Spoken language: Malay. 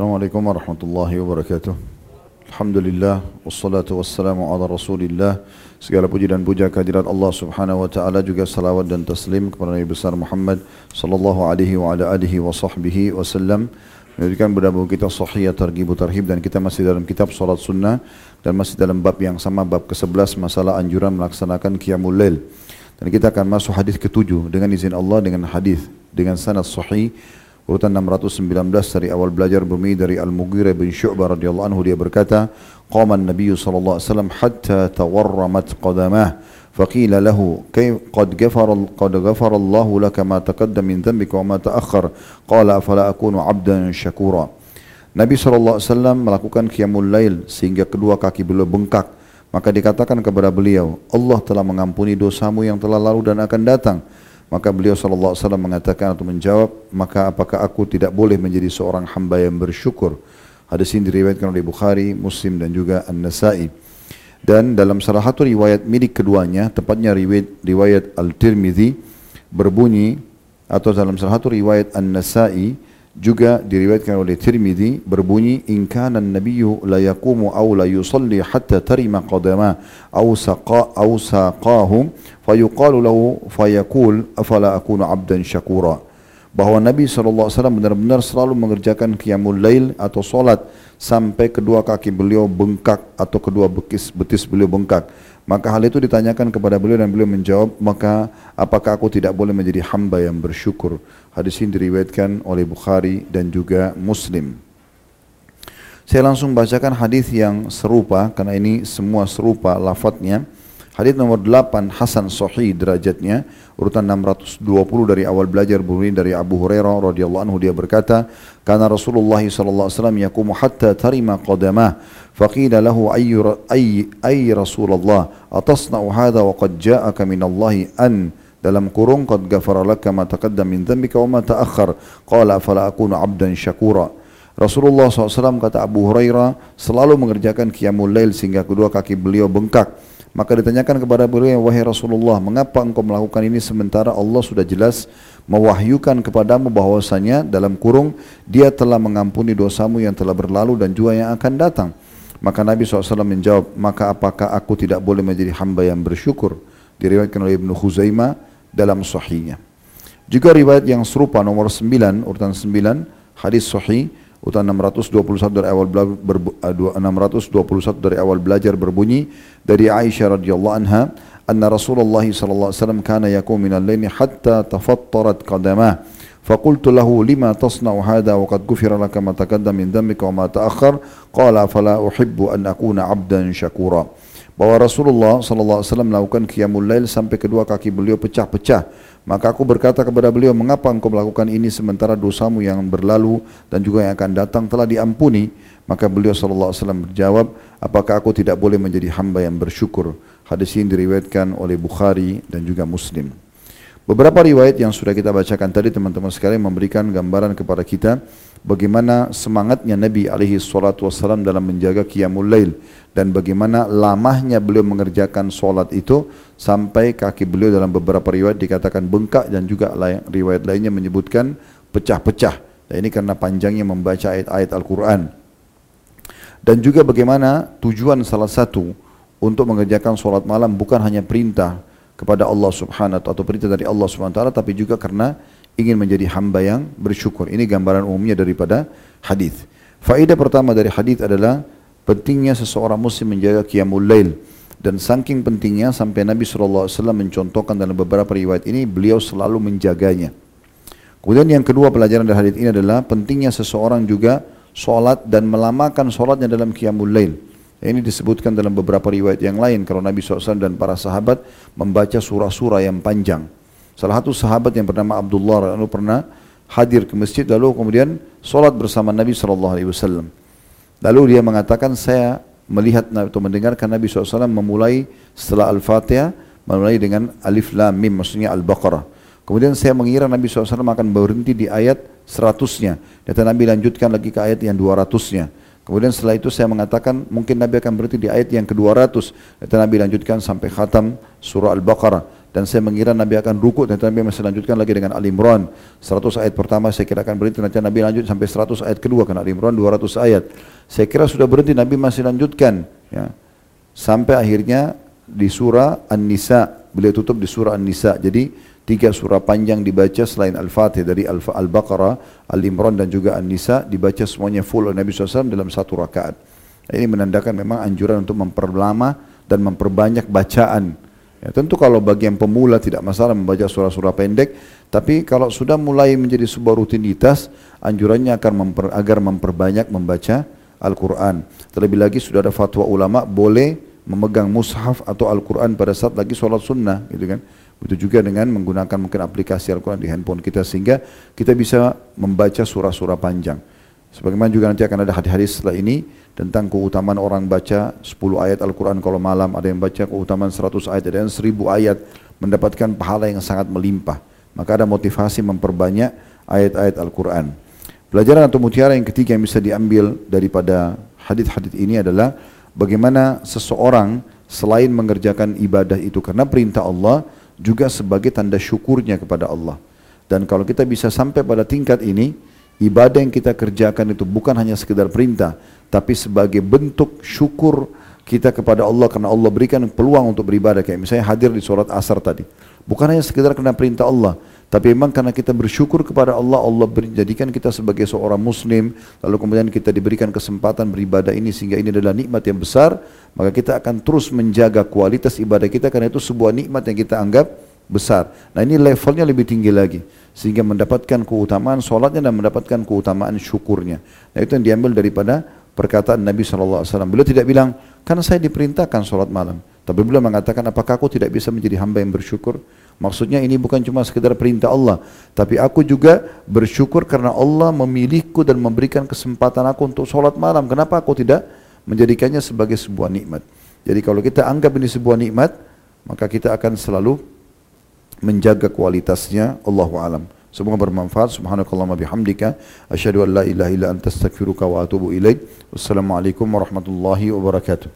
Assalamualaikum warahmatullahi wabarakatuh. Alhamdulillah wassalatu wassalamu ala Rasulillah. Segala puji dan puja kehadirat Allah Subhanahu wa taala juga salawat dan taslim kepada Nabi besar Muhammad sallallahu alaihi wa ala alihi wa sahbihi wasallam. Menjadikan berdabu kita sahih targhib tarhib dan kita masih dalam kitab salat sunnah dan masih dalam bab yang sama bab ke-11 masalah anjuran melaksanakan qiyamul lail. Dan kita akan masuk hadis ke-7 dengan izin Allah dengan hadis dengan sanad sahih urutan 619 dari awal belajar bumi dari Al-Mughirah bin Syu'bah radhiyallahu anhu dia berkata qama an-nabiy sallallahu alaihi wasallam hatta tawarramat qadamah فقيل له كيف قد غفر قد غفر الله لك ما تقدم من ذنبك وما تأخر قال أفلا أكون عبدا شكورا Nabi SAW melakukan qiyamul lail sehingga kedua kaki beliau bengkak. Maka dikatakan kepada beliau, Allah telah mengampuni dosamu yang telah lalu dan akan datang. Maka beliau SAW mengatakan atau menjawab, maka apakah aku tidak boleh menjadi seorang hamba yang bersyukur? Hadis ini diriwayatkan oleh Bukhari, Muslim dan juga An-Nasai. Dan dalam salah satu riwayat milik keduanya, tepatnya riwayat, riwayat Al-Tirmidhi, berbunyi, atau dalam salah satu riwayat An-Nasai, juga diriwayatkan oleh Tirmidzi berbunyi in kana an-nabiyyu la yaqumu aw la yusalli hatta tarima qadama aw saqa aw saqahu fayuqalu lahu fayaqul afala akunu 'abdan syakura bahwa Nabi SAW benar-benar selalu mengerjakan qiyamul lail atau solat sampai kedua kaki beliau bengkak atau kedua betis, betis beliau bengkak maka hal itu ditanyakan kepada beliau dan beliau menjawab, maka apakah aku tidak boleh menjadi hamba yang bersyukur? Hadis ini diriwayatkan oleh Bukhari dan juga Muslim. Saya langsung bacakan hadis yang serupa karena ini semua serupa lafadznya. Hadis nomor 8 Hasan sahih derajatnya urutan 620 dari awal belajar bunyi dari Abu Hurairah radhiyallahu anhu dia berkata karena Rasulullah sallallahu alaihi wasallam yaqumu hatta tarima qadamah faqila lahu ayyu ay ay Rasulullah atasna'u hadha wa qad ja'aka min Allah an dalam kurung qad ghafara laka ma taqaddam min dhanbika wa ma ta'akhkhar qala fala akunu 'abdan syakura Rasulullah SAW kata Abu Hurairah selalu mengerjakan Qiyamul Lail sehingga kedua kaki beliau bengkak maka ditanyakan kepada beliau wahai Rasulullah mengapa engkau melakukan ini sementara Allah sudah jelas mewahyukan kepadamu bahwasanya dalam kurung dia telah mengampuni dosamu yang telah berlalu dan juga yang akan datang Maka Nabi SAW menjawab, maka apakah aku tidak boleh menjadi hamba yang bersyukur? Diriwayatkan oleh Ibnu Khuzaimah dalam sahihnya. Juga riwayat yang serupa nomor 9, urutan 9, hadis sahih, urutan 621 dari awal belajar, 621 dari awal belajar berbunyi dari Aisyah radhiyallahu anha, anna Rasulullah sallallahu alaihi wasallam kana yakum min al-laili hatta tafattarat qadamah فقلت له لما تصنع هذا وقد غفر لك ما تقدم من ذنبك وما تأخر قال فلا أحب أن أكون عبدا شكورا bahwa Rasulullah SAW melakukan qiyamul lail sampai kedua kaki beliau pecah-pecah. Maka aku berkata kepada beliau, mengapa engkau melakukan ini sementara dosamu yang berlalu dan juga yang akan datang telah diampuni? Maka beliau SAW berjawab, apakah aku tidak boleh menjadi hamba yang bersyukur? Hadis ini diriwayatkan oleh Bukhari dan juga Muslim. Beberapa riwayat yang sudah kita bacakan tadi teman-teman sekalian memberikan gambaran kepada kita bagaimana semangatnya Nabi alaihi salatu wasallam dalam menjaga qiyamul lail dan bagaimana lamahnya beliau mengerjakan solat itu sampai kaki beliau dalam beberapa riwayat dikatakan bengkak dan juga riwayat lainnya menyebutkan pecah-pecah. Dan ini karena panjangnya membaca ayat-ayat Al-Quran. Dan juga bagaimana tujuan salah satu untuk mengerjakan solat malam bukan hanya perintah kepada Allah Subhanahu atau perintah dari Allah Subhanahu wa taala tapi juga karena ingin menjadi hamba yang bersyukur. Ini gambaran umumnya daripada hadis. Faedah pertama dari hadis adalah pentingnya seseorang muslim menjaga qiyamul lail dan saking pentingnya sampai Nabi SAW mencontohkan dalam beberapa riwayat ini beliau selalu menjaganya. Kemudian yang kedua pelajaran dari hadis ini adalah pentingnya seseorang juga solat dan melamakan solatnya dalam qiyamul lail. Ini disebutkan dalam beberapa riwayat yang lain kalau Nabi SAW dan para sahabat membaca surah-surah yang panjang. Salah satu sahabat yang bernama Abdullah lalu pernah hadir ke masjid lalu kemudian solat bersama Nabi SAW. Lalu dia mengatakan saya melihat atau mendengarkan Nabi SAW memulai setelah Al-Fatihah memulai dengan Alif Lam Mim maksudnya Al-Baqarah. Kemudian saya mengira Nabi SAW akan berhenti di ayat seratusnya. Dan Nabi lanjutkan lagi ke ayat yang dua ratusnya. Kemudian setelah itu saya mengatakan mungkin Nabi akan berhenti di ayat yang ke-200. Dan Nabi lanjutkan sampai khatam surah Al-Baqarah. Dan saya mengira Nabi akan rukuk dan Nabi masih lanjutkan lagi dengan Al Imran 100 ayat pertama saya kira akan berhenti nanti Nabi lanjut sampai 100 ayat kedua karena Al Imran 200 ayat saya kira sudah berhenti Nabi masih lanjutkan ya sampai akhirnya di surah An-Nisa beliau tutup di surah An-Nisa jadi tiga surah panjang dibaca selain Al-Fatih dari Al-Baqarah, Al-Imran dan juga An-Nisa dibaca semuanya full oleh Nabi SAW dalam satu rakaat. Ini menandakan memang anjuran untuk memperlama dan memperbanyak bacaan. Ya, tentu kalau bagi yang pemula tidak masalah membaca surah-surah pendek, tapi kalau sudah mulai menjadi sebuah rutinitas, anjurannya akan memper, agar memperbanyak membaca Al-Quran. Terlebih lagi sudah ada fatwa ulama boleh memegang mushaf atau Al-Quran pada saat lagi sholat sunnah, gitu kan? Begitu juga dengan menggunakan mungkin aplikasi Al-Quran di handphone kita sehingga kita bisa membaca surah-surah panjang. Sebagaimana juga nanti akan ada hadis-hadis setelah ini tentang keutamaan orang baca 10 ayat Al-Quran kalau malam, ada yang baca keutamaan 100 ayat, ada yang 1000 ayat, mendapatkan pahala yang sangat melimpah. Maka ada motivasi memperbanyak ayat-ayat Al-Quran. Pelajaran atau mutiara yang ketiga yang bisa diambil daripada hadis-hadis ini adalah bagaimana seseorang selain mengerjakan ibadah itu karena perintah Allah juga sebagai tanda syukurnya kepada Allah. Dan kalau kita bisa sampai pada tingkat ini, ibadah yang kita kerjakan itu bukan hanya sekedar perintah, tapi sebagai bentuk syukur kita kepada Allah karena Allah berikan peluang untuk beribadah kayak misalnya hadir di surat asar tadi. Bukan hanya sekedar karena perintah Allah, tapi memang karena kita bersyukur kepada Allah, Allah menjadikan kita sebagai seorang muslim, lalu kemudian kita diberikan kesempatan beribadah ini sehingga ini adalah nikmat yang besar, maka kita akan terus menjaga kualitas ibadah kita karena itu sebuah nikmat yang kita anggap besar. Nah ini levelnya lebih tinggi lagi sehingga mendapatkan keutamaan solatnya dan mendapatkan keutamaan syukurnya. Nah itu yang diambil daripada perkataan Nabi SAW. Beliau tidak bilang, karena saya diperintahkan solat malam. Tapi beliau mengatakan, apakah aku tidak bisa menjadi hamba yang bersyukur? Maksudnya ini bukan cuma sekedar perintah Allah, tapi aku juga bersyukur karena Allah memilihku dan memberikan kesempatan aku untuk solat malam. Kenapa aku tidak menjadikannya sebagai sebuah nikmat? Jadi kalau kita anggap ini sebuah nikmat, maka kita akan selalu menjaga kualitasnya Allahu alam. Semoga bermanfaat. Subhanakallahumma bihamdika asyhadu an la ilaha illa anta astaghfiruka wa atubu ilaik. Wassalamualaikum warahmatullahi wabarakatuh.